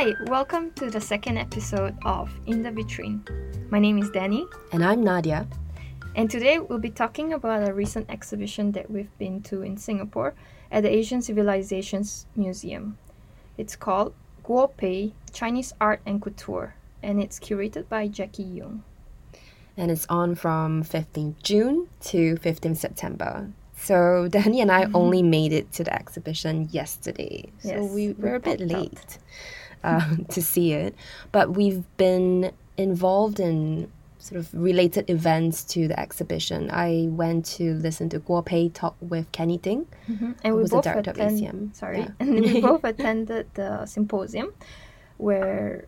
Hi, welcome to the second episode of In the Vitrine. My name is Danny, And I'm Nadia. and today we'll be talking about a recent exhibition that we've been to in Singapore at the Asian Civilizations Museum. It's called Guo Pei Chinese Art and Couture, and it's curated by Jackie Yoong. And it's on from 15th June to 15th September. So Danny and I only made it to the exhibition yesterday. So Yes, we we were a bit late. out. Uh, to see it. But we've been involved in sort of related events to the exhibition. I went to listen to Guo Pei talk with Kennie Ting. And we both director of attend- ACM. Sorry, Yeah. and we both attended the symposium, where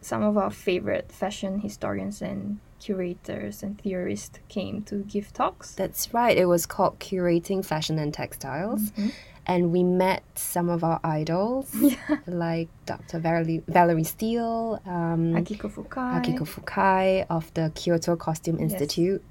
some of our favorite fashion historians and curators and theorists came to give talks. That's right. It was called Curating Fashion and Textiles. Mhm. And we met some of our idols, like Dr. Valerie, Valerie Steele, um, Akiko Fukai. Akiko Fukai of the Kyoto Costume Yes. Institute.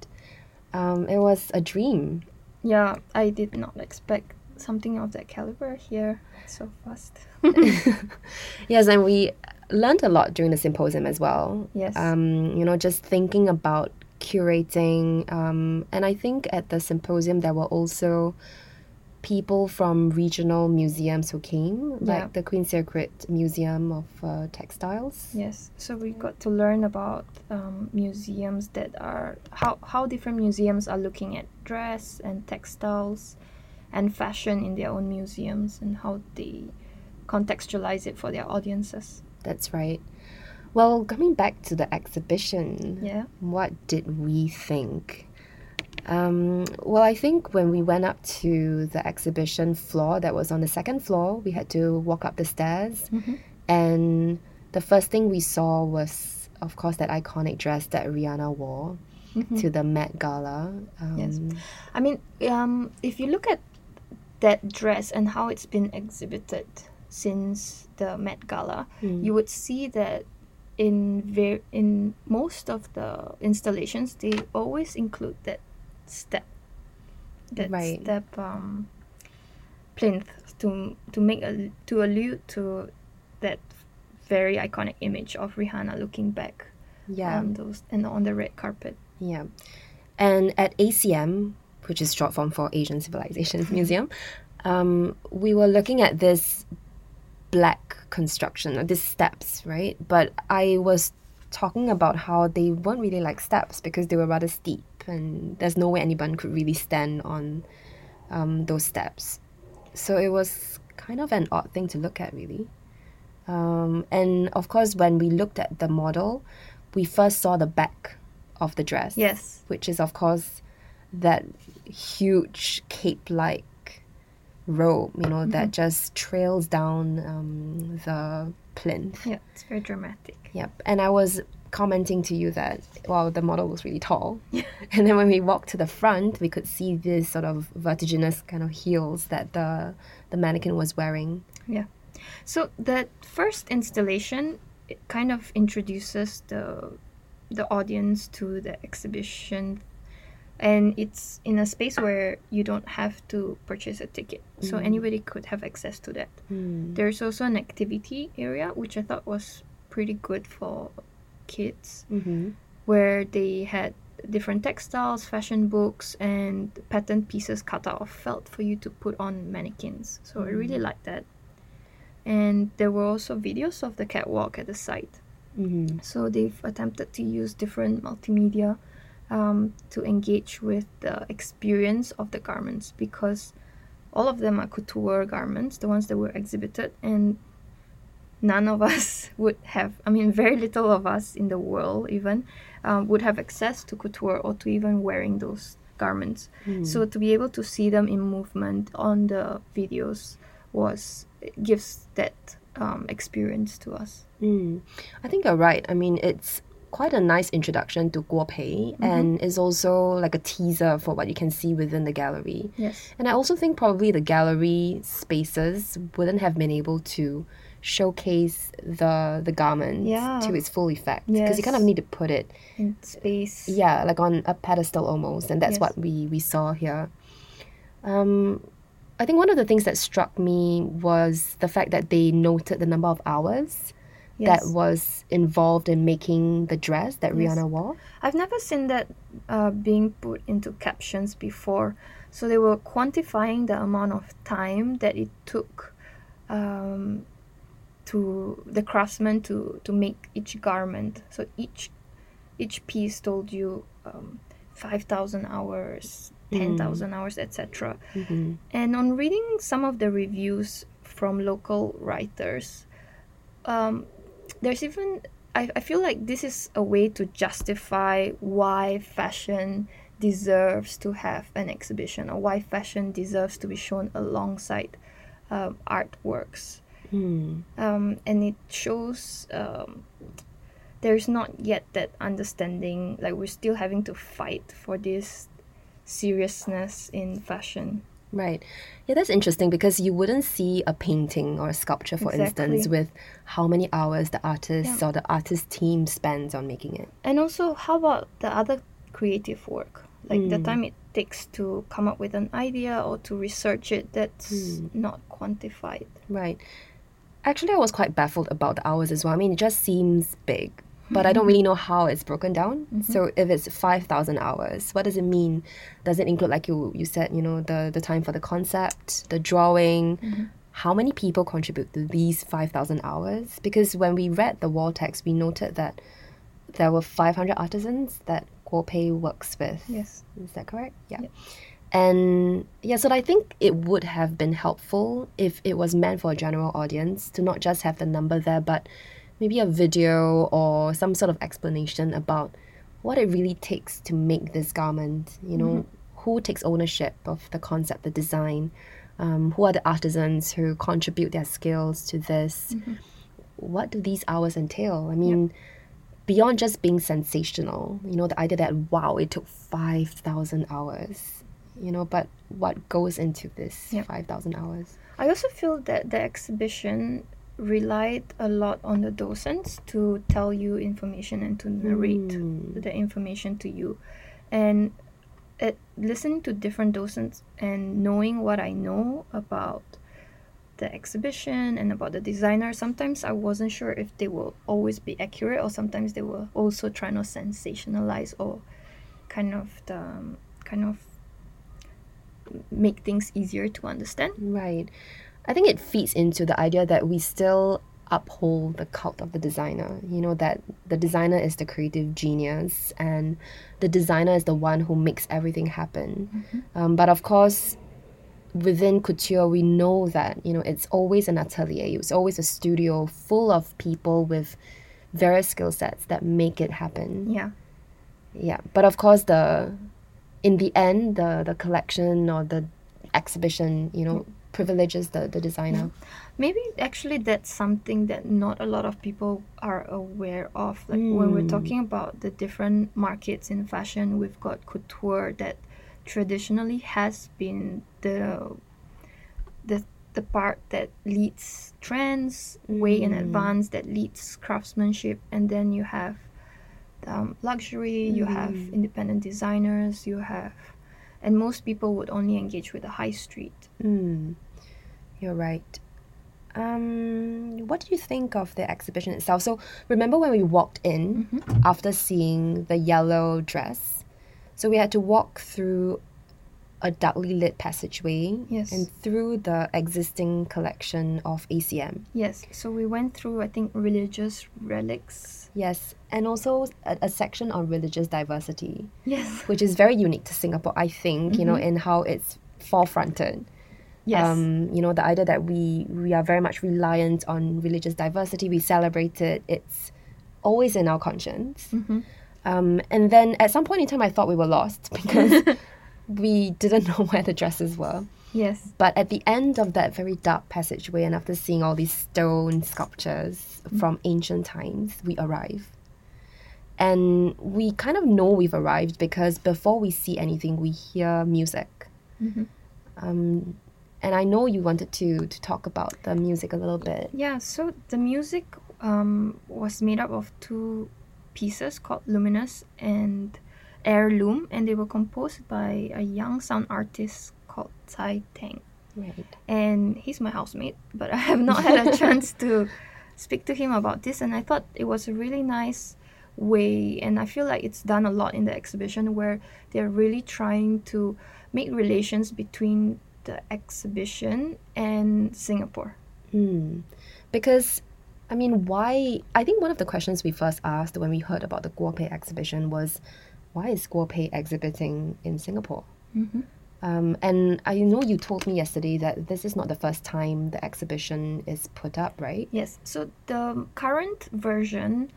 Um, it was a dream. Yeah, I did not expect something of that caliber here so fast. Yes, and we learned a lot during the symposium as well. Yes. Um, you know, just thinking about curating. Um, and I think at the symposium, there were also people from regional museums who came, like Yeah. the Queen Sirikit Museum of uh, Textiles. Yes, so we got to learn about um, museums that are how how different museums are looking at dress and textiles and fashion in their own museums and how they contextualize it for their audiences. That's right. Well, coming back to the exhibition, Yeah. what did we think? Um, well, I think when we went up to the exhibition floor that was on the second floor, we had to walk up the stairs. Mhm. And the first thing we saw was, of course, that iconic dress that Rihanna wore Mhm. to the Met Gala. Um, Yes. I mean, um, if you look at that dress and how it's been exhibited since the Met Gala, Mm. you would see that in ver- in most of the installations they always include that step, that Right. step um, plinth to to make a to allude to that very iconic image of Rihanna looking back yeah. on those and on the red carpet. Yeah. And at ACM, which is short form for Asian Civilizations Museum, um, we were looking at this black construction, or these steps, right? But I was talking about how they weren't really like steps because they were rather steep and there's no way anyone could really stand on um, those steps. So it was kind of an odd thing to look at, really. Um, and of course, when we looked at the model, we first saw the back of the dress Yes. which is of course that huge cape-like robe, you know, that just trails down um, the plinth. Yeah, it's very dramatic. Yep. And I was commenting to you that well, the model was really tall, and then when we walked to the front, we could see this sort of vertiginous kind of heels that the the mannequin was wearing. Yeah. So that first installation it kind of introduces the the audience to the exhibition and it's in a space where you don't have to purchase a ticket. So Mm. anybody could have access to that. There's also an activity area which I thought was pretty good for kids Mm-hmm. where they had different textiles, fashion books, and pattern pieces cut out of felt for you to put on mannequins. So I really liked that. And there were also videos of the catwalk at the site. Mm-hmm. So they've attempted to use different multimedia um, to engage with the experience of the garments because all of them are couture garments, the ones that were exhibited, and none of us would have, I mean, very little of us in the world even um, would have access to couture or to even wearing those garments. So to be able to see them in movement on the videos was gives that um, experience to us. Mm. I think you're right. I mean, it's quite a nice introduction to Guo Pei and is also like a teaser for what you can see within the gallery. Yes. And I also think probably the gallery spaces wouldn't have been able to showcase the the garment Yeah. to its full effect because you kind of need to put it in space. yeah like on a pedestal almost and that's Yes. what we we saw here um I think one of the things that struck me was the fact that they noted the number of hours Yes. that was involved in making the dress that Yes. Rihanna wore? I've never seen that uh, being put into captions before. So they were quantifying the amount of time that it took um, to the craftsman to, to make each garment. So each each piece told you um, five thousand hours, ten thousand hours, etc. hmm And on reading some of the reviews from local writers, um, there's even I, I feel like this is a way to justify why fashion deserves to have an exhibition or why fashion deserves to be shown alongside um, artworks. Hmm. Um, and it shows um, there's not yet that understanding, like, we're still having to fight for this seriousness in fashion. Right. Yeah, that's interesting because you wouldn't see a painting or a sculpture, for instance, with how many hours the artist Yeah. or the artist team spends on making it. And also, how about the other creative work? Like the Mm. time it takes to come up with an idea or to research it, that's Mm. not quantified. Right. Actually, I was quite baffled about the hours as well. I mean, it just seems big, but I don't really know how it's broken down. So mm-hmm. if it's 5,000 hours, what does it mean? Does it include, like you, you said, you know, the, the time for the concept, the drawing? Mm-hmm. How many people contribute to these 5,000 hours? Because when we read the wall text, we noted that there were 500 artisans that Guo Pei works with. Yes. Is that correct? Yeah. Yep. And yeah, so I think it would have been helpful if it was meant for a general audience to not just have the number there, but maybe a video or some sort of explanation about what it really takes to make this garment. You know, who takes ownership of the concept, the design, um, who are the artisans who contribute their skills to this. What do these hours entail? I mean, beyond just being sensational, you know, the idea that wow, it took 5,000 hours, you know, but what goes into this Yep. 5,000 hours? I also feel that the exhibition relied a lot on the docents to tell you information and to narrate Mm. the information to you. And it, listening to different docents and knowing what I know about the exhibition and about the designer, sometimes I wasn't sure if they will always be accurate or sometimes they were also trying to sensationalize or kind of the um, kind of make things easier to understand. Right. I think it feeds into the idea that we still uphold the cult of the designer. You know, that the designer is the creative genius and the designer is the one who makes everything happen. Um, but of course, within couture, we know that, you know, it's always an atelier, it's always a studio full of people with various skill sets that make it happen. Yeah. Yeah, but of course, the in the end, the the collection or the exhibition, you know, privileges the the designer. Maybe actually that's something that not a lot of people are aware of. Like when we're Mm. talking about the different markets in fashion, we've got couture that traditionally has been the the the part that leads trends way in Mm. advance, that leads craftsmanship, and then you have um, luxury, you have Mm. independent designers, you have, and most people would only engage with the high street. Mm, you're right. Um, what do you think of the exhibition itself? So remember when we walked in Mm-hmm. after seeing the yellow dress? So we had to walk through a darkly lit passageway Yes. and through the existing collection of ACM. Yes, so we went through, I think, religious relics. Yes, and also a, a section on religious diversity, Yes. which is very unique to Singapore, I think, you know, in how it's forefronted. Yes. Um, you know, the idea that we we are very much reliant on religious diversity, we celebrate it, it's always in our conscience. Mhm. Um, and then at some point in time, I thought we were lost because we didn't know where the dresses were. Yes. But at the end of that very dark passageway, and after seeing all these stone sculptures from ancient times, we arrive. And we kind of know we've arrived because before we see anything, we hear music. Mhm. Um, and I know you wanted to to talk about the music a little bit. Yeah, so the music um, was made up of two pieces called Luminous and Heirloom, and they were composed by a young sound artist called Tsai Tang. Right. And he's my housemate, but I have not had a chance to speak to him about this, and I thought it was a really nice way, and I feel like it's done a lot in the exhibition where they're really trying to make relations between the exhibition and Singapore. Mm. Because, I mean, why? I think one of the questions we first asked when we heard about the Guo Pei exhibition was, why is Guo Pei exhibiting in Singapore? Mm-hmm. Um, and I know you told me yesterday that this is not the first time the exhibition is put up, right? Yes. So the current version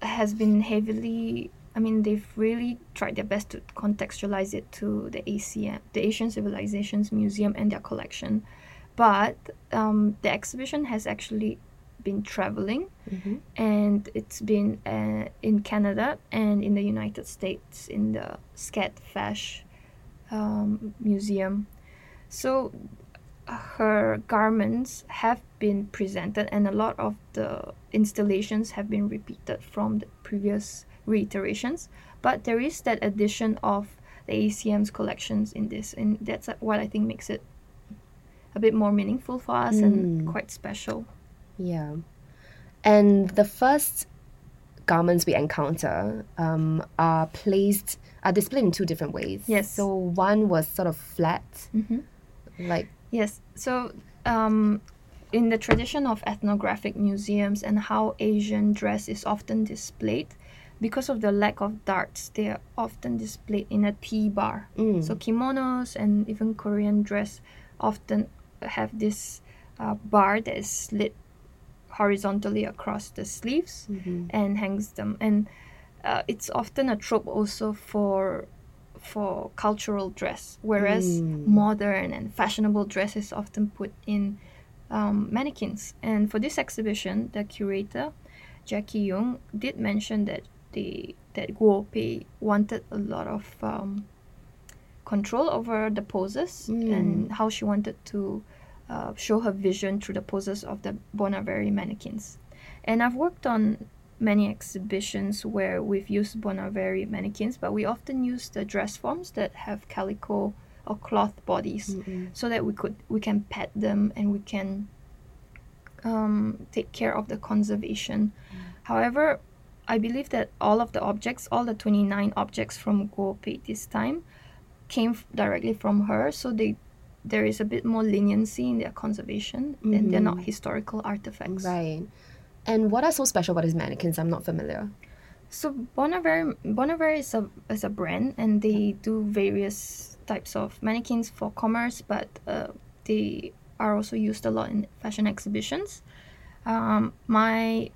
has been heavily. I mean, they've really tried their best to contextualize it to the ACM, the Asian Civilizations Museum, and their collection. But um, the exhibition has actually been traveling Mm-hmm. and it's been uh, in Canada and in the United States in the SCAD FASH um, Museum. So her garments have been presented, and a lot of the installations have been repeated from the previous reiterations. But there is that addition of the ACM's collections in this, and that's what I think makes it a bit more meaningful for us and Mm. quite special. Yeah. And the first garments we encounter um, are placed, are displayed in two different ways. Yes. So one was sort of flat, Mm-hmm. like, Yes. So, um, in the tradition of ethnographic museums and how Asian dress is often displayed, because of the lack of darts, they are often displayed in a T bar. mm, So, kimonos and even Korean dress often have this uh, bar that is slit horizontally across the sleeves mhm. and hangs them and uh, it's often a trope also for for cultural dress whereas Mm. modern and fashionable dress is often put in um, mannequins and for this exhibition the curator Jackie Yoong did mention that the that Guo Pei wanted a lot of um, control over the poses Mm. and how she wanted to uh, show her vision through the poses of the Bonaveri mannequins. And I've worked on many exhibitions where we've used Bonaveri mannequins, but we often use the dress forms that have calico or cloth bodies Mm-mm. so that we could we can pet them and we can um, take care of the conservation. However, I believe that all of the objects, all the 29 objects from Guo Pei this time, came f- directly from her, so they there is a bit more leniency in their conservation and they're not Mhm. historical artifacts. Right. And what are so special about these mannequins? I'm not familiar. So Bonaveri Bonaveri is a is a brand and they do various types of mannequins for commerce, but uh, they are also used a lot in fashion exhibitions. Um, my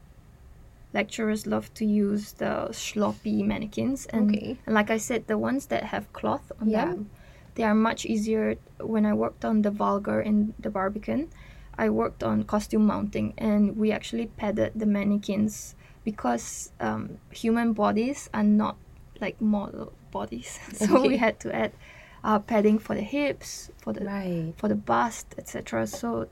lecturers love to use the sloppy mannequins, and, Okay. and like I said, the ones that have cloth on Yeah. them, they are much easier. When I worked on the Vulgar and the Barbican, I worked on costume mounting, and we actually padded the mannequins because um, human bodies are not like model bodies, so Okay. we had to add uh, padding for the hips, for the Right. for the bust, etc. So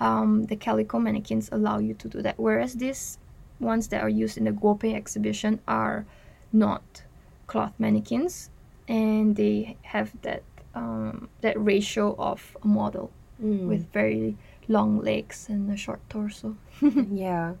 um, the calico mannequins allow you to do that, whereas these ones that are used in the Guo Pei exhibition are not cloth mannequins, and they have that um, that ratio of a model Mm. with very long legs and a short torso. Yeah.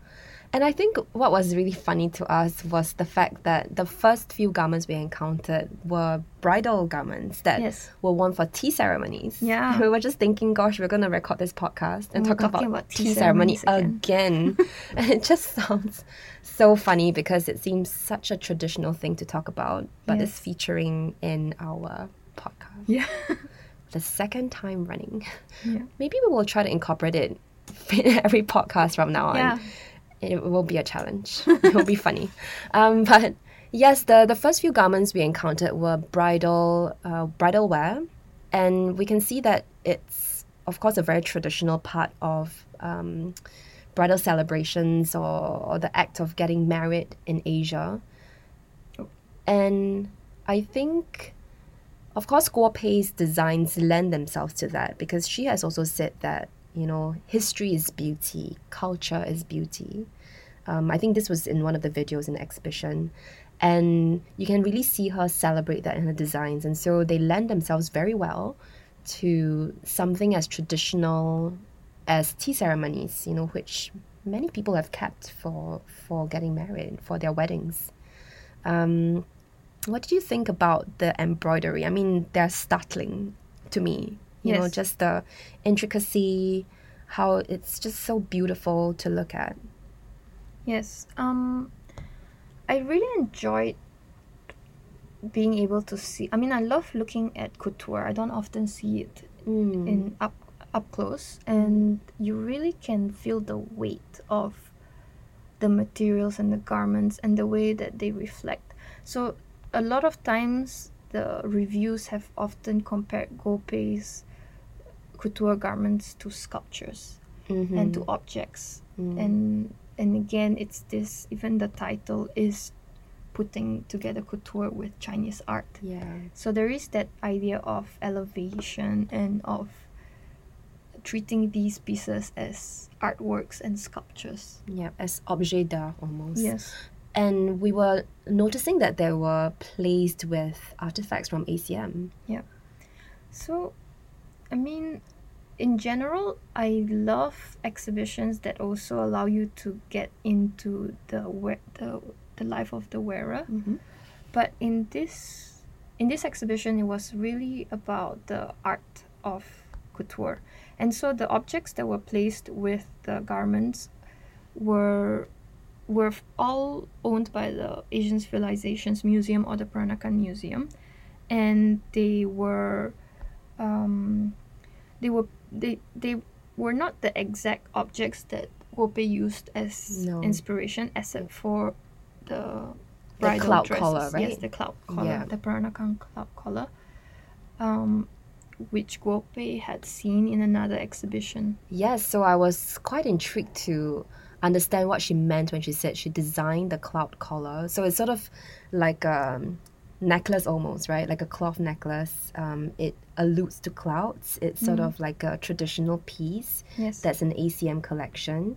And I think what was really funny to us was the fact that the first few garments we encountered were bridal garments that Yes. were worn for tea ceremonies. Yeah. We were just thinking, gosh, we're going to record this podcast and oh we're talk about, about tea tea ceremony ceremonies again. and it just sounds so funny because it seems such a traditional thing to talk about, but it's featuring in our podcast. Yeah. The second time running. yeah. Maybe we will try to incorporate it in every podcast from now on Yeah. It will be a challenge. it will be funny. Um, but yes, the, the first few garments we encountered were bridal uh, bridal wear, and we can see that it's of course a very traditional part of um, bridal celebrations or, or the act of getting married in Asia. And I think, of course, Guo Pei's designs lend themselves to that because she has also said that, you know, history is beauty, culture is beauty. Um, I think this was in one of the videos in the exhibition. And you can really see her celebrate that in her designs. And so they lend themselves very well to something as traditional as tea ceremonies, you know, which many people have kept for for getting married for their weddings. Um, what did you think about the embroidery? I mean, they're startling to me. You know, just the intricacy, how it's just so beautiful to look at. Yes. Um, I really enjoyed being able to see. I mean, I love looking at couture. I don't often see it Mm. in up up close, and you really can feel the weight of the materials and the garments and the way that they reflect. So a lot of times the reviews have often compared Guo Pei's couture garments to sculptures Mhm. and to objects Mm. and and again it's this even the title is putting together couture with chinese art yeah. so there is that idea of elevation and of treating these pieces as artworks and sculptures Yeah, as objet d'art almost. yes And we were noticing that they were placed with artifacts from ACM. Yeah. So i mean in general i love exhibitions that also allow you to get into the we- the, the life of the wearer. Mm-hmm. but in this in this exhibition it was really about the art of couture. And so the objects that were placed with the garments were were all owned by the asian civilizations museum or the peranakan museum. And they were um, they were they they were not the exact objects that Guo Pei used as No. inspiration except for the The bridal cloud dresses. collar, Yes, the cloud collar, Yeah. the Peranakan cloud collar, um, which Guo Pei had seen in another exhibition. Yes, so I was quite intrigued to understand what she meant when she said she designed the cloud collar. So it's sort of like a necklace almost, right? Like a cloth necklace. Um, it alludes to clouds. It's sort Mm. of like a traditional piece Yes. that's an ACM collection.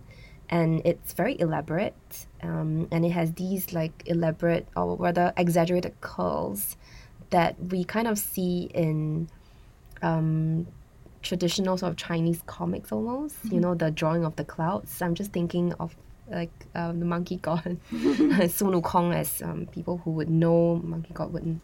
And it's very elaborate. Um, and it has these like elaborate or rather exaggerated curls that we kind of see in um, traditional sort of Chinese comics almost. You know, the drawing of the clouds. I'm just thinking of like um, the monkey god Sun Wukong as um, people who would know monkey god would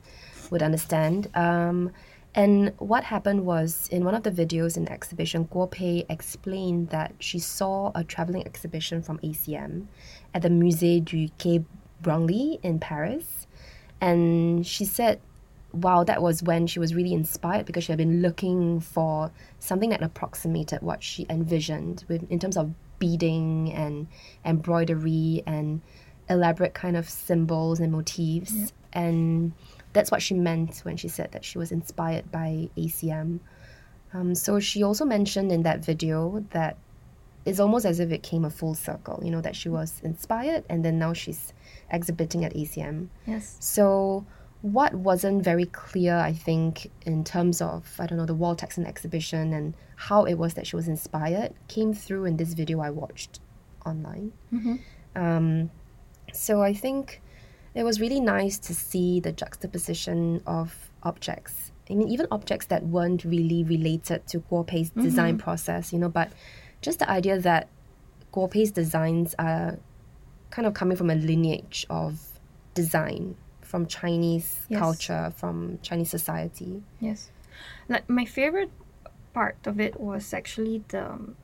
would understand. Um, and what happened was in one of the videos in the exhibition, Guo Pei explained that she saw a traveling exhibition from ACM at the Musée du Quai Branly in Paris. And she said wow, that was when she was really inspired because she had been looking for something that approximated what she envisioned with, in terms of beading and embroidery and elaborate kind of symbols and motifs. Yeah. And that's what she meant when she said that she was inspired by ACM. Um, so she also mentioned in that video that it's almost as if it came a full circle, you know, that she was inspired and then now she's exhibiting at ACM. yes. So, what wasn't very clear, I think, in terms of, I don't know, the wall Texan exhibition and how it was that she was inspired came through in this video I watched online. Mm-hmm. Um, so, I think it was really nice to see the juxtaposition of objects. I mean, even objects that weren't really related to Guo Pei's design process, you know, but just the idea that Guo Pei's designs are kind of coming from a lineage of design from Chinese Yes. culture, from Chinese society. Yes. Like my favorite part of it was actually the um,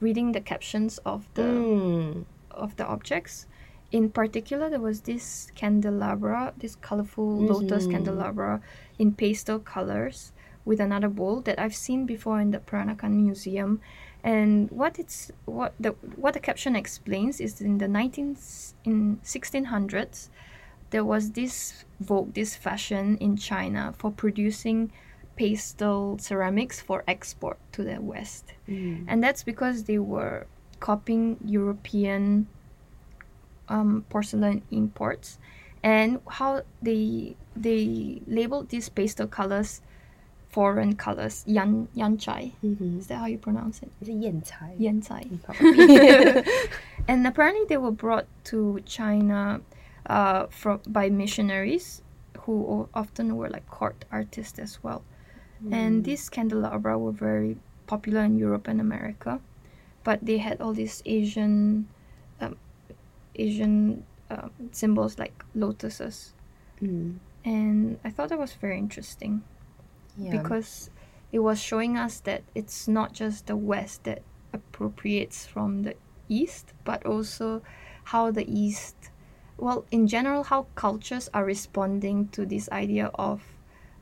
reading the captions of the Mm. of the objects. In particular, there was this candelabra, this colorful lotus Mhm. candelabra in pastel colors with another bowl that I've seen before in the Peranakan Museum. And what it's what the what the caption explains is in the 19 in 1600s there was this vogue, this fashion in China for producing pastel ceramics for export to the West Mm. and that's because they were copying European um, porcelain imports, and how they they labeled these pastel colors foreign colors yan yan chai. Mhm. Is that how you pronounce it? Is it Yan Cai? Yan chai. And apparently they were brought to China uh, from by missionaries who often were like court artists as well. And these candelabra were very popular in Europe and America, but they had all these Asian Asian um, symbols like lotuses. Mm. And I thought that was very interesting Yeah. because it was showing us that it's not just the West that appropriates from the East, but also how the East, well, in general, how cultures are responding to this idea of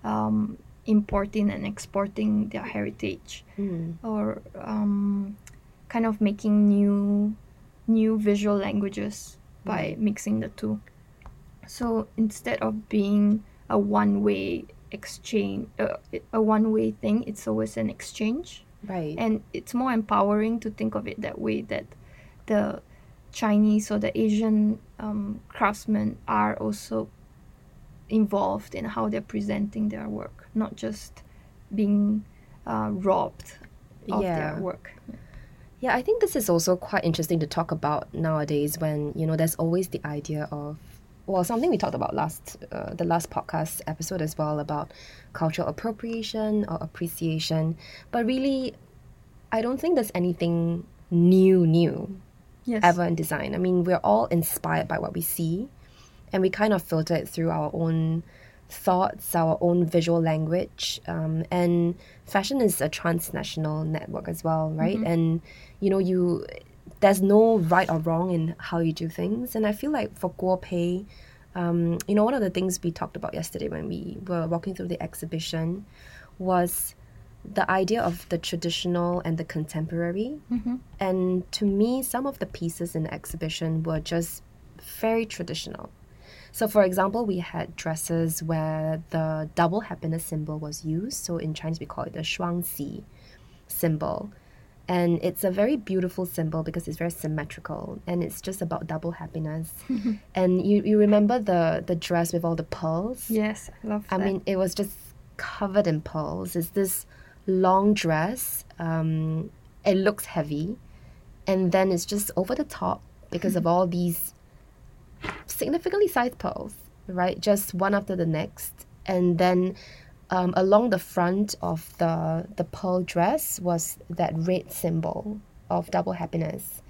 um, importing and exporting their heritage Mm. or um, kind of making new new visual languages by mixing the two. So instead of being a one-way exchange, uh, a one-way thing, it's always an exchange, Right. and it's more empowering to think of it that way. That the Chinese or the Asian um, craftsmen are also involved in how they're presenting their work, not just being uh, robbed of Yeah. their work. Yeah, I think this is also quite interesting to talk about nowadays when, you know, there's always the idea of well, something we talked about last uh, the last podcast episode as well about cultural appropriation or appreciation, but really I don't think there's anything new new Yes. ever in design. I mean, we're all inspired by what we see, and we kind of filter it through our own thoughts, our own visual language. Um, and fashion is a transnational network as well, right? And you know, you there's no right or wrong in how you do things. And I feel like for Guo Pei, um, you know, one of the things we talked about yesterday when we were walking through the exhibition was the idea of the traditional and the contemporary. Mhm. And to me, some of the pieces in the exhibition were just very traditional. So, for example, we had dresses where the double happiness symbol was used. So, in Chinese, we call it the Shuangxi symbol. And it's a very beautiful symbol because it's very symmetrical and it's just about double happiness. and you, you remember the, the dress with all the pearls? Yes, I love I that. mean, it was just covered in pearls. It's this long dress. Um, it looks heavy, and then it's just over the top because of all these significantly sized pearls, right? Just one after the next, and then um, along the front of the the pearl dress was that red symbol of double happiness,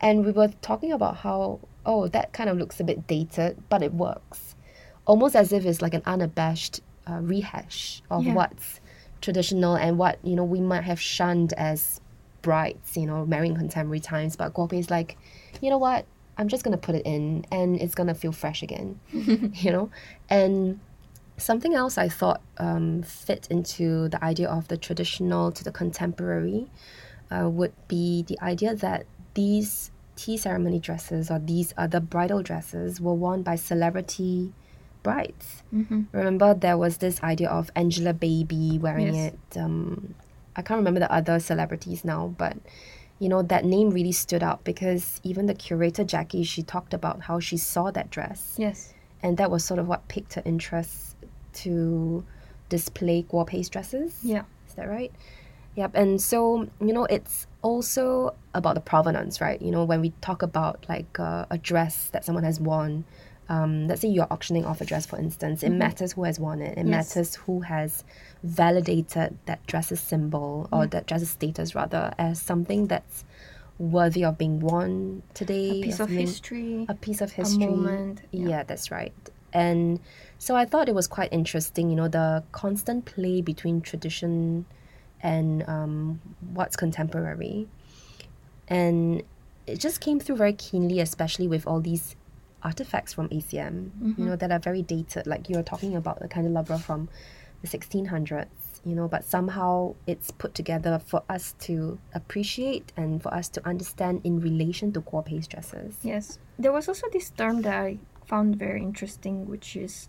and we were talking about how oh that kind of looks a bit dated, but it works, almost as if it's like an unabashed uh, rehash of Yeah. what's traditional and what you know we might have shunned as brides, you know, marrying contemporary times. But Guo Pei is like, you know what? I'm just gonna put it in, and it's gonna feel fresh again, you know. And something else I thought um, fit into the idea of the traditional to the contemporary uh, would be the idea that these tea ceremony dresses or these other bridal dresses were worn by celebrity brides. hmm Remember, there was this idea of Angelababy wearing Yes. it. Um, I can't remember the other celebrities now, but you know that name really stood out because even the curator Jackie, she talked about how she saw that dress, Yes. and that was sort of what piqued her interest to display Guo dresses. Yeah. Is that right? Yep. And so, you know, it's also about the provenance, right? You know, when we talk about like uh, a dress that someone has worn, um, let's say you're auctioning off a dress, for instance, it matters who has worn it. It Yes. matters who has validated that dress's symbol or that dress's status, rather, as something that's worthy of being worn today. A piece of history. a piece of history. A moment, Yeah. yeah. that's right. And so I thought it was quite interesting, you know, the constant play between tradition and um, what's contemporary. And it just came through very keenly, especially with all these artifacts from ACM, you mm-hmm. know, that are very dated. Like you were talking about the candelabra from the 1600s, you know, but somehow it's put together for us to appreciate and for us to understand in relation to Guo Pei's dresses. Yes. There was also this term that I found very interesting, which is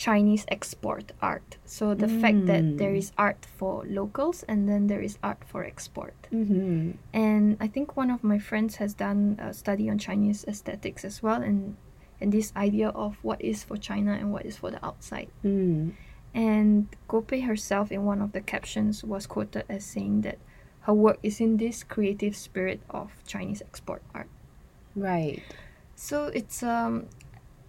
Chinese export art. So the fact that there Mm. art for locals and then there is art for export. Mm-hmm. And I think one of my friends has done a study on Chinese aesthetics as well, and and this idea of what is for China and what is for the outside. Mm. And Guo Pei herself, in one of the captions, was quoted as saying that her work is in this creative spirit of Chinese export art. Right. So it's um,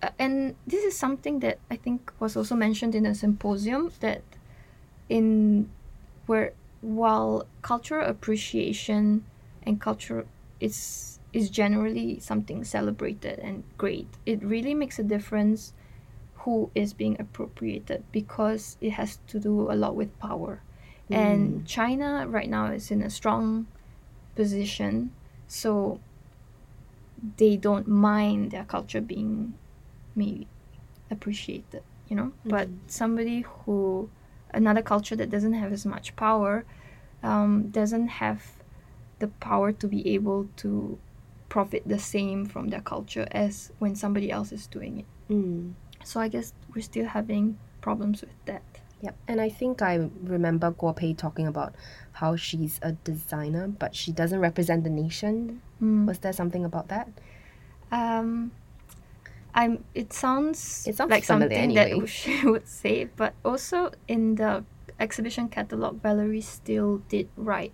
Uh, and this is something that I think was also mentioned in a symposium that in where while cultural appreciation and culture is is generally something celebrated and great. It really makes a difference who is being appropriated because it has to do a lot with power. Mm. And China right now is in a strong position, so they don't mind their culture being maybe appreciate it you know. But Mm. somebody who another culture that doesn't have as much power um, doesn't have the power to be able to profit the same from their culture as when somebody else is doing it. Mm. So I guess we're still having problems with that. Yep. And I think I remember Guo Pei talking about how she's a designer, but she doesn't represent the nation. Mm. Was there something about that? Um, I'm. It sounds. It sounds like something anyway. that she would say, but also in the exhibition catalog, Valerie Steele did write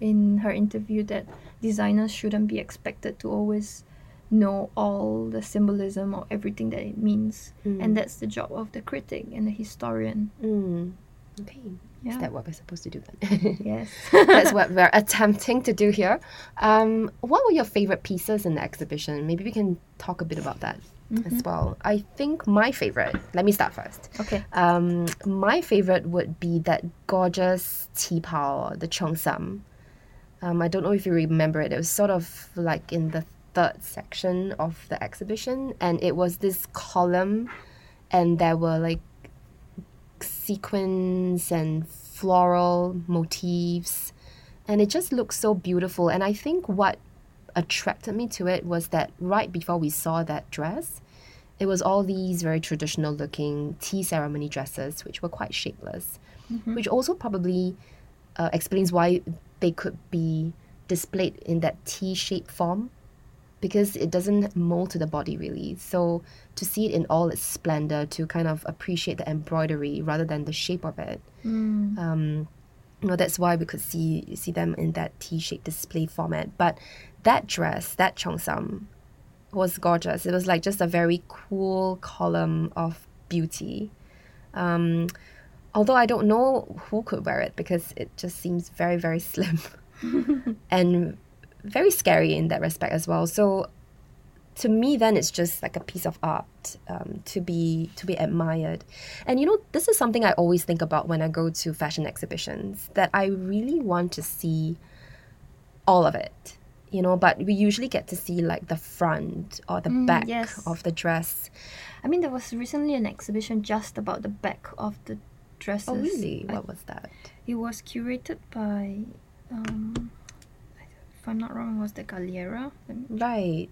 in her interview that designers shouldn't be expected to always know all the symbolism or everything that it means, and that's the job of the critic and the historian. Mm. Okay. Yeah. Is that what we're supposed to do then? Yes. That's what we're attempting to do here. Um, what were your favorite pieces in the exhibition? Maybe we can talk a bit about that as well. I think my favorite, let me start first. Okay. Um, my favorite would be that gorgeous qipao, the cheongsam. Um, I don't know if you remember it. It was sort of like in the third section of the exhibition, and it was this column, and there were like sequins and floral motifs, and it just looked so beautiful. And I think what attracted me to it was that right before we saw that dress, it was all these very traditional looking tea ceremony dresses, which were quite shapeless, which also probably uh, explains why they could be displayed in that T shaped form because it doesn't mold to the body really. So to see it in all its splendor, to kind of appreciate the embroidery rather than the shape of it, Mm. um, you know, that's why we could see see them in that T-shaped display format. But that dress, that cheongsam, was gorgeous. It was like just a very cool column of beauty. Um, although I don't know who could wear it because it just seems very very slim and very scary in that respect as well. So to me then it's just like a piece of art um, to be to be admired and you know this is something i always think about when i go to fashion exhibitions that i really want to see all of it you know but we usually get to see like the front or the Mm, back yes. of the dress I mean, there was recently an exhibition just about the back of the dresses. oh really I what was that It was curated by, um, if I'm not wrong, it was the Galliera. Right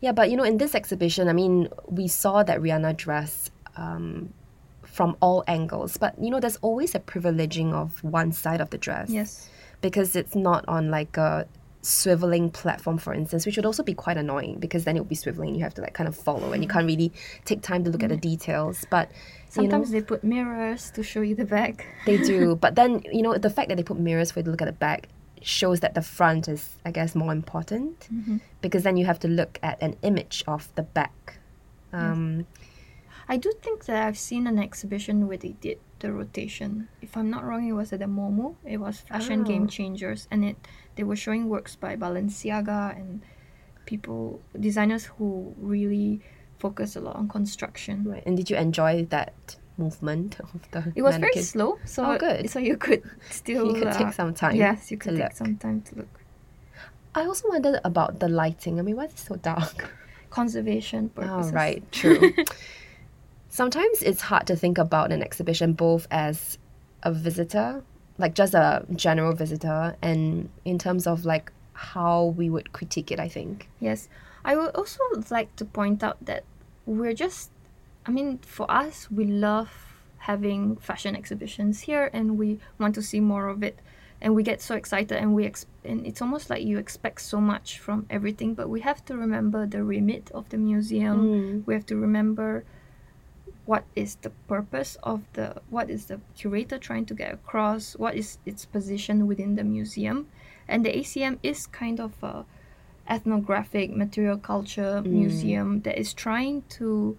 yeah but you know in this exhibition i mean we saw that rihanna dress um, from all angles but you know there's always a privileging of one side of the dress Yes. because it's not on like a swiveling platform for instance which would also be quite annoying because then it would be swiveling you have to like kind of follow and you can't really take time to look at the details but you know Sometimes they put mirrors to show you the back. they do but then you know the fact that they put mirrors for you to look at the back shows that the front is i guess more important because then you have to look at an image of the back um, I do think that I've seen an exhibition where they did the rotation. If I'm not wrong, it was at the Momo. It was Fashion Oh. Game Changers, and it they were showing works by Balenciaga and people designers who really focus a lot on construction. right and did you enjoy that movement of the It was very slow, so Oh, good. so you could still you could uh, take some time Yes, you could take look. some time to look. i also wondered about the lighting i mean why is it so dark Conservation purposes. Oh, right, true. Sometimes it's hard to think about an exhibition both as a visitor, like just a general visitor, and in terms of like how we would critique it, I think. Yes. I would also like to point out that we're just, I mean, for us, we love having fashion exhibitions here and we want to see more of it. And we get so excited and we ex- and it's almost like you expect so much from everything, but we have to remember the remit of the museum. Mm. We have to remember what is the purpose of the what is the curator trying to get across what is its position within the museum. And the acm is kind of a ethnographic material culture museum that is trying to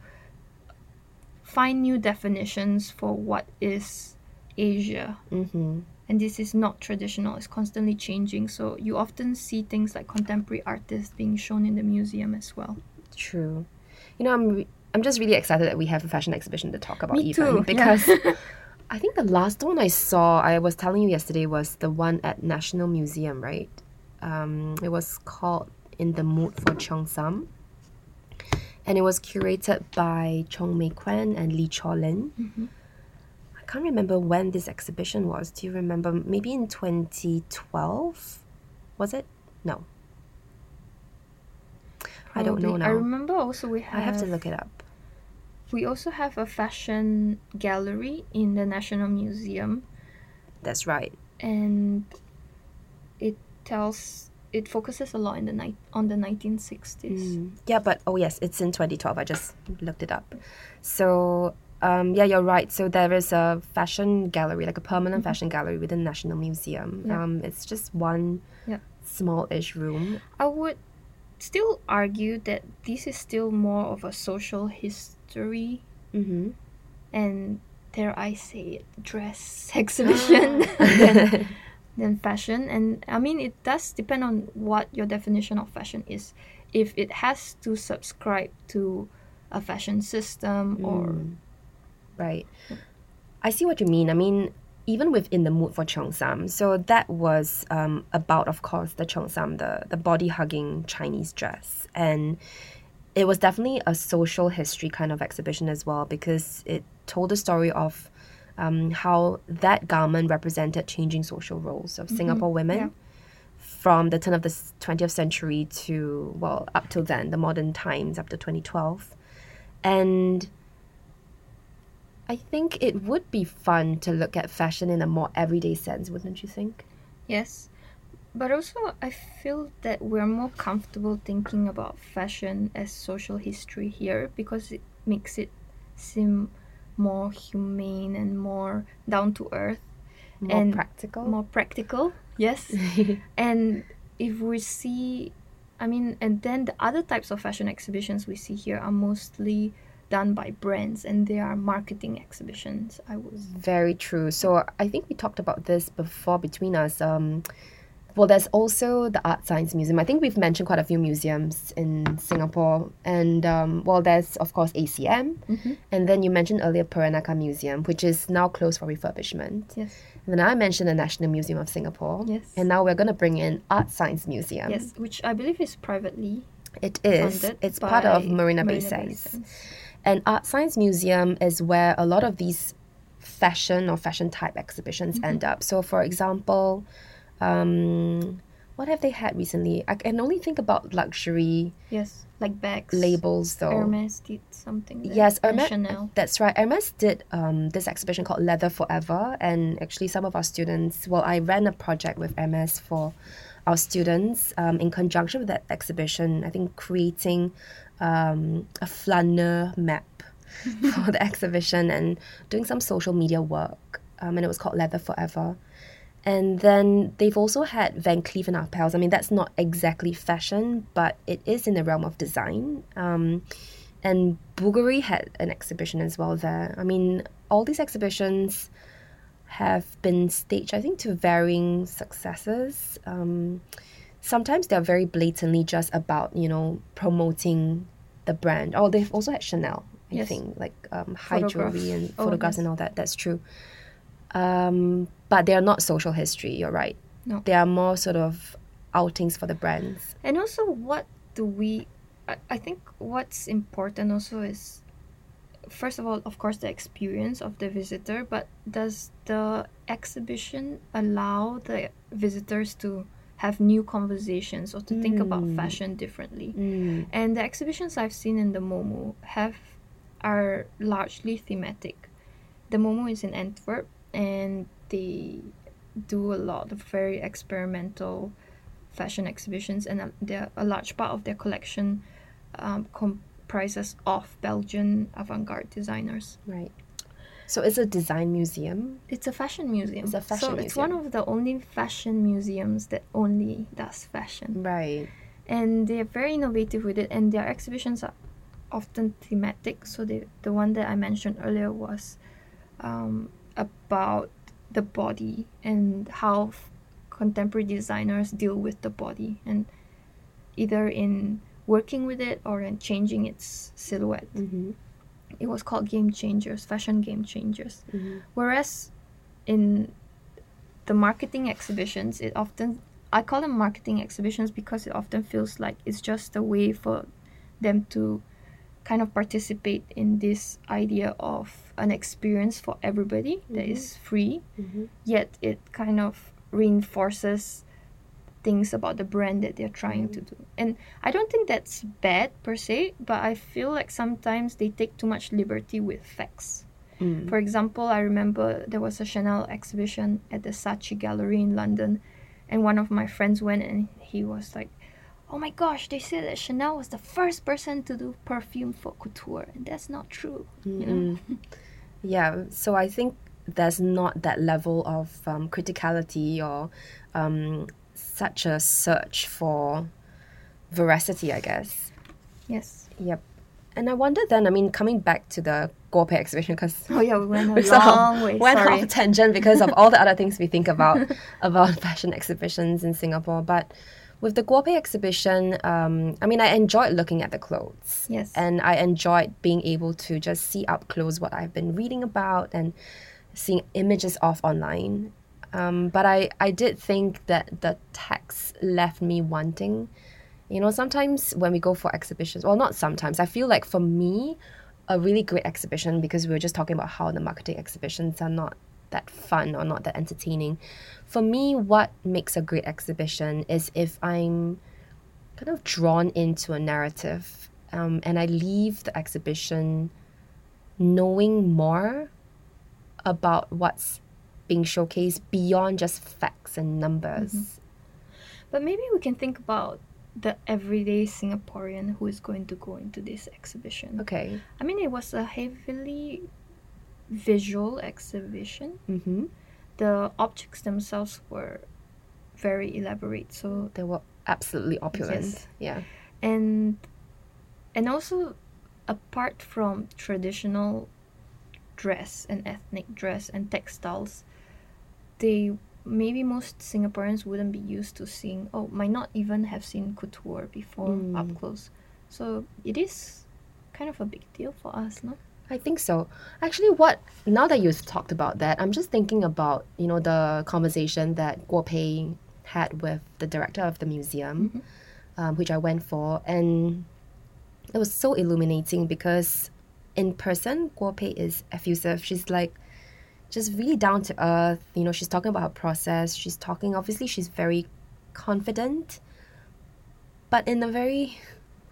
find new definitions for what is asia. Mm-hmm. and this is not traditional it's constantly changing. So you often see things like contemporary artists being shown in the museum as well. True. You know, I'm re- I'm just really excited that we have a fashion exhibition to talk about Me even too, yeah. because I think the last one I saw, I was telling you yesterday, was the one at National Museum, right? Um, it was called In the Mood for Cheongsam. And it was curated by Chong Mei Kwan and Lee Chor Lin. Mhm. I can't remember when this exhibition was. Do you remember? Maybe in 2012? Was it? No. I don't know now. i remember also we have, I have to look it up. We also have a fashion gallery in the national museum That's right. and it tells it focuses a lot in the night on the 1960s Mm. Yeah, but oh yes, it's in 2012. I just looked it up. So um, yeah, you're right. So there is a fashion gallery, like a permanent fashion gallery within the National Museum. Yeah. Um, it's just one Yeah. small-ish room. I would still argue that this is still more of a social history Mm-hmm. and dare I say it, dress exhibition than, than fashion. And I mean, it does depend on what your definition of fashion is. If it has to subscribe to a fashion system or Mm. Right. I see what you mean. I mean, even within the mood for Cheongsam, so that was um, about, of course, the Cheongsam, the, the body hugging Chinese dress. And it was definitely a social history kind of exhibition as well because it told the story of um, how that garment represented changing social roles of Singapore women. yeah. From the turn of the 20th century to, well, up till then, the modern times, up to 2012. And I think it would be fun to look at fashion in a more everyday sense, wouldn't you think? Yes. But also, I feel that we're more comfortable thinking about fashion as social history here because it makes it seem more humane and more down to earth, More And practical. more practical. Yes. and if we see, I mean, and then the other types of fashion exhibitions we see here are mostly done by brands and they are marketing exhibitions, I was Very true. So I think we talked about this before between us. Um, well, there's also the ArtScience Museum. I think we've mentioned quite a few museums in Singapore. And, um, well, there's, of course, ACM. Mhm. And then you mentioned earlier Peranakan Museum, which is now closed for refurbishment. Yes. And then I mentioned the National Museum of Singapore. Yes. And now we're going to bring in ArtScience Museum. Yes, which I believe is privately It is. It's part of Marina Bay Marina Sands. Sands. And ArtScience Museum is where a lot of these fashion or fashion type exhibitions Mm-hmm. end up. So, for example, um, what have they had recently? I can only think about luxury Yes, like bags. labels, though. Hermes did something. Yes, Hermes. Chanel. That's right. Hermes did um, this exhibition called Leather Forever, and actually, some of our students. Well, I ran a project with Hermes for our students um, in conjunction with that exhibition. I think creating um, a flaneur map for the exhibition and doing some social media work, um, and it was called Leather Forever. And then they've also had Van Cleef and Arpels. I mean, that's not exactly fashion, but it is in the realm of design. Um, and Bulgari had an exhibition as well there. I mean, all these exhibitions have been staged, I think, to varying successes. Um, sometimes they're very blatantly just about, you know, promoting the brand. Oh, they've also had Chanel, I Yes. think, like um, high jewelry and Oh, photographs yes. and all that. That's true. Um, but they are not social history, you're right. No. They are more sort of outings for the brands. And also, what do we? I, I think what's important also is, first of all, of course, the experience of the visitor. But does the exhibition allow the visitors to have new conversations or to think about Mm. fashion differently? Mm. And the exhibitions I've seen in the MoMu have are largely thematic. The MoMu is in Antwerp and they do a lot of very experimental fashion exhibitions and uh, they're, a large part of their collection um, comprises of Belgian avant-garde designers. Right. So it's a design museum. It's a fashion museum. It's a fashion so it's one of the only fashion museums that only does fashion. Right. and they're very innovative with it and their exhibitions are often thematic so the the one that i mentioned earlier was um, about the body and how f- contemporary designers deal with the body and either in working with it or in changing its silhouette. Mm-hmm. It was called Game Changers, Fashion Game Changers. Mm-hmm. Whereas in the marketing exhibitions, it often I call them marketing exhibitions because it often feels like it's just a way for them to kind of participate in this idea of an experience for everybody that Mhm. is free, Mm-hmm. yet it kind of reinforces things about the brand that they're trying to do. And I don't think that's bad per se, but I feel like sometimes they take too much liberty with facts. Mm. For example, I remember there was a Chanel exhibition at the Saatchi Gallery in London, and one of my friends went and he was like, "Oh my gosh, they said that Chanel was the first person to do perfume for couture, and that's not true." You know? Yeah, so I think there's not that level of um, criticality or um, such a search for veracity, I guess. Yes. Yep. And I wonder then, I mean, coming back to the Guo Pei exhibition, because Oh yeah, we went a we long way. went Sorry. off tangent because of all the other things we think about about fashion exhibitions in Singapore. But with the Guo Pei exhibition, um, I mean, I enjoyed looking at the clothes. Yes. And I enjoyed being able to just see up close what I've been reading about and seeing images of online. Um, but I, I did think that the text left me wanting. You know, sometimes when we go for exhibitions, well, not sometimes, I feel like for me, a really great exhibition, because we were just talking about how the marketing exhibitions are not that fun or not that entertaining. For me, what makes a great exhibition is if I'm kind of drawn into a narrative um, and I leave the exhibition knowing more about what's being showcased beyond just facts and numbers. But maybe we can think about the everyday Singaporean who is going to go into this exhibition. Okay. I mean, it was a heavily visual exhibition. Mm-hmm. The objects themselves were very elaborate. So They were absolutely opulent. Yes. Yeah. and and also apart from traditional dress and ethnic dress and textiles, they maybe most Singaporeans wouldn't be used to seeing or might not even have seen couture before Mm. up close. So it is kind of a big deal for us, no? I think so. Actually, what now that you've talked about that, I'm just thinking about you know the conversation that Guo Pei had with the director of the museum, um, which I went for, and it was so illuminating because in person, Guo Pei is effusive. She's like just really down to earth. You know, she's talking about her process. She's talking. Obviously, she's very confident, but in a very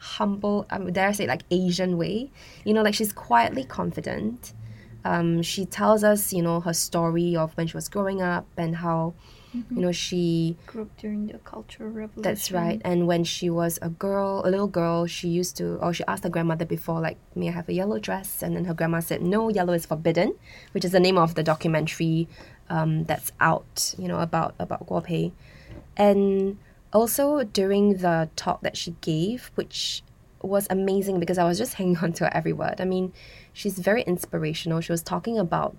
humble, I dare I say, like Asian way. You know, like she's quietly confident. Um, she tells us, you know, her story of when she was growing up and how, you know, she Grew up during the Cultural Revolution. that's right. And when she was a girl, a little girl, she used to, or she asked her grandmother before, like, may I have a yellow dress? And then her grandma said, no, yellow is forbidden, which is the name of the documentary um, that's out, you know, about about Guo Pei. And also during the talk that she gave, which was amazing because I was just hanging on to every word. I mean, she's very inspirational. She was talking about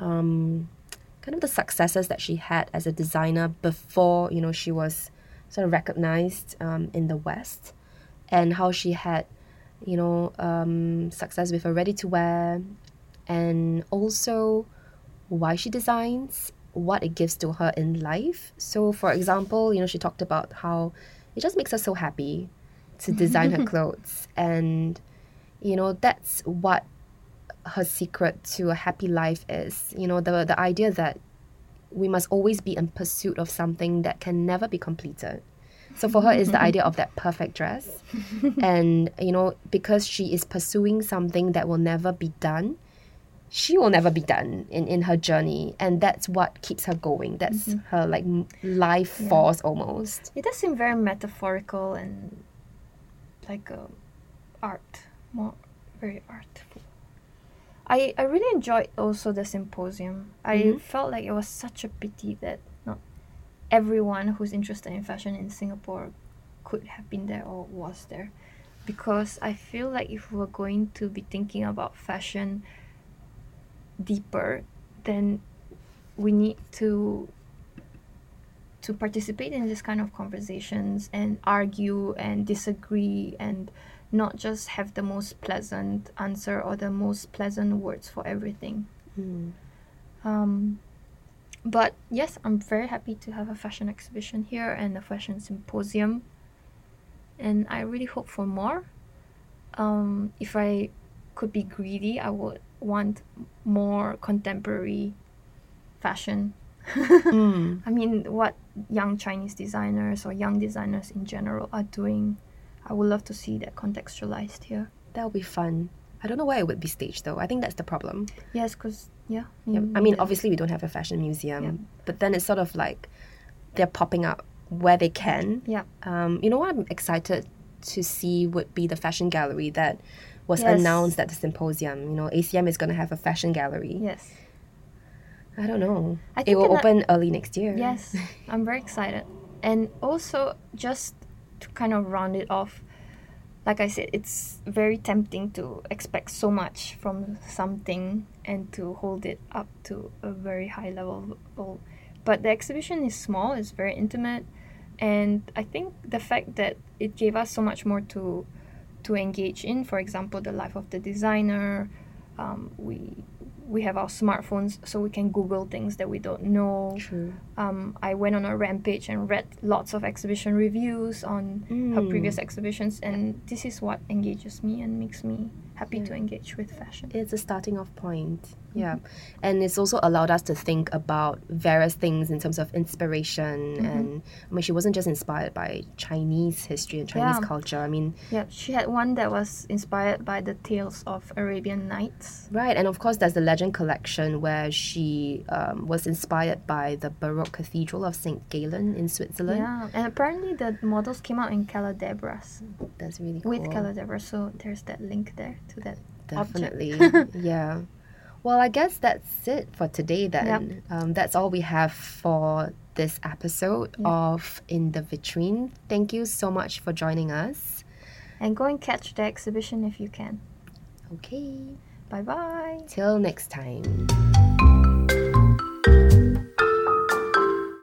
um, kind of the successes that she had as a designer before you know she was sort of recognized um, in the West, and how she had you know um, success with her ready to wear, and also why she designs, what it gives to her in life. So, for example, you know she talked about how it just makes her so happy to design her clothes, and you know that's what her secret to a happy life is. You know the the idea that we must always be in pursuit of something that can never be completed. So for her is the idea of that perfect dress. And you know because she is pursuing something that will never be done she will never be done in, in her journey and that's what keeps her going that's her like life Yeah. force almost It does seem very metaphorical and like a art, more very artful. I I really enjoyed also the symposium. I Mhm. felt like it was such a pity that not everyone who's interested in fashion in Singapore could have been there or was there, because I feel like if we're going to be thinking about fashion deeper, then we need to to participate in this kind of conversations and argue and disagree and not just have the most pleasant answer or the most pleasant words for everything. Mm. Um, but yes, I'm very happy to have a fashion exhibition here and a fashion symposium. And I really hope for more. Um, if I could be greedy, I would want more contemporary fashion. Mm. I mean, what young Chinese designers or young designers in general are doing, I would love to see that contextualized here. That would be fun. I don't know why it would be staged though. I think that's the problem. Yes, because, yeah. Yeah, I mean, obviously, we don't have a fashion museum, Yeah. but then it's sort of like they're popping up where they can. Yeah. Um, you know what I'm excited to see would be the fashion gallery that was Yes. announced at the symposium. You know, ACM is going to have a fashion gallery. Yes. I don't know. I it will open early next year. Yes, I'm very excited. And also, just to kind of round it off, like I said, it's very tempting to expect so much from something and to hold it up to a very high level. But the exhibition is small, it's very intimate, and I think the fact that it gave us so much more to to engage in, for example, the life of the designer, um, we we have our smartphones so we can google things that we don't know True. um, I went on a rampage and read lots of exhibition reviews on her Mm. previous exhibitions, and this is what engages me and makes me happy Yeah. to engage with fashion. It's a starting off point. Mm-hmm. Yeah. And it's also allowed us to think about various things in terms of inspiration. Mm-hmm. And I mean, she wasn't just inspired by Chinese history and Chinese Yeah. culture. I mean, Yeah, she had one that was inspired by the tales of Arabian Nights. right. And of course, there's the Legend collection where she um, was inspired by the Baroque Cathedral of St. Gallen in Switzerland. Yeah, and apparently the models came out in Caladebras That's really cool. with Caladebras, so there's that link there to that. Definitely. yeah. Well, I guess that's it for today then. Um, that's all we have for this episode Yeah. of In the Vitrine. Thank you so much for joining us. And go and catch the exhibition if you can. Okay. Bye bye. Till next time.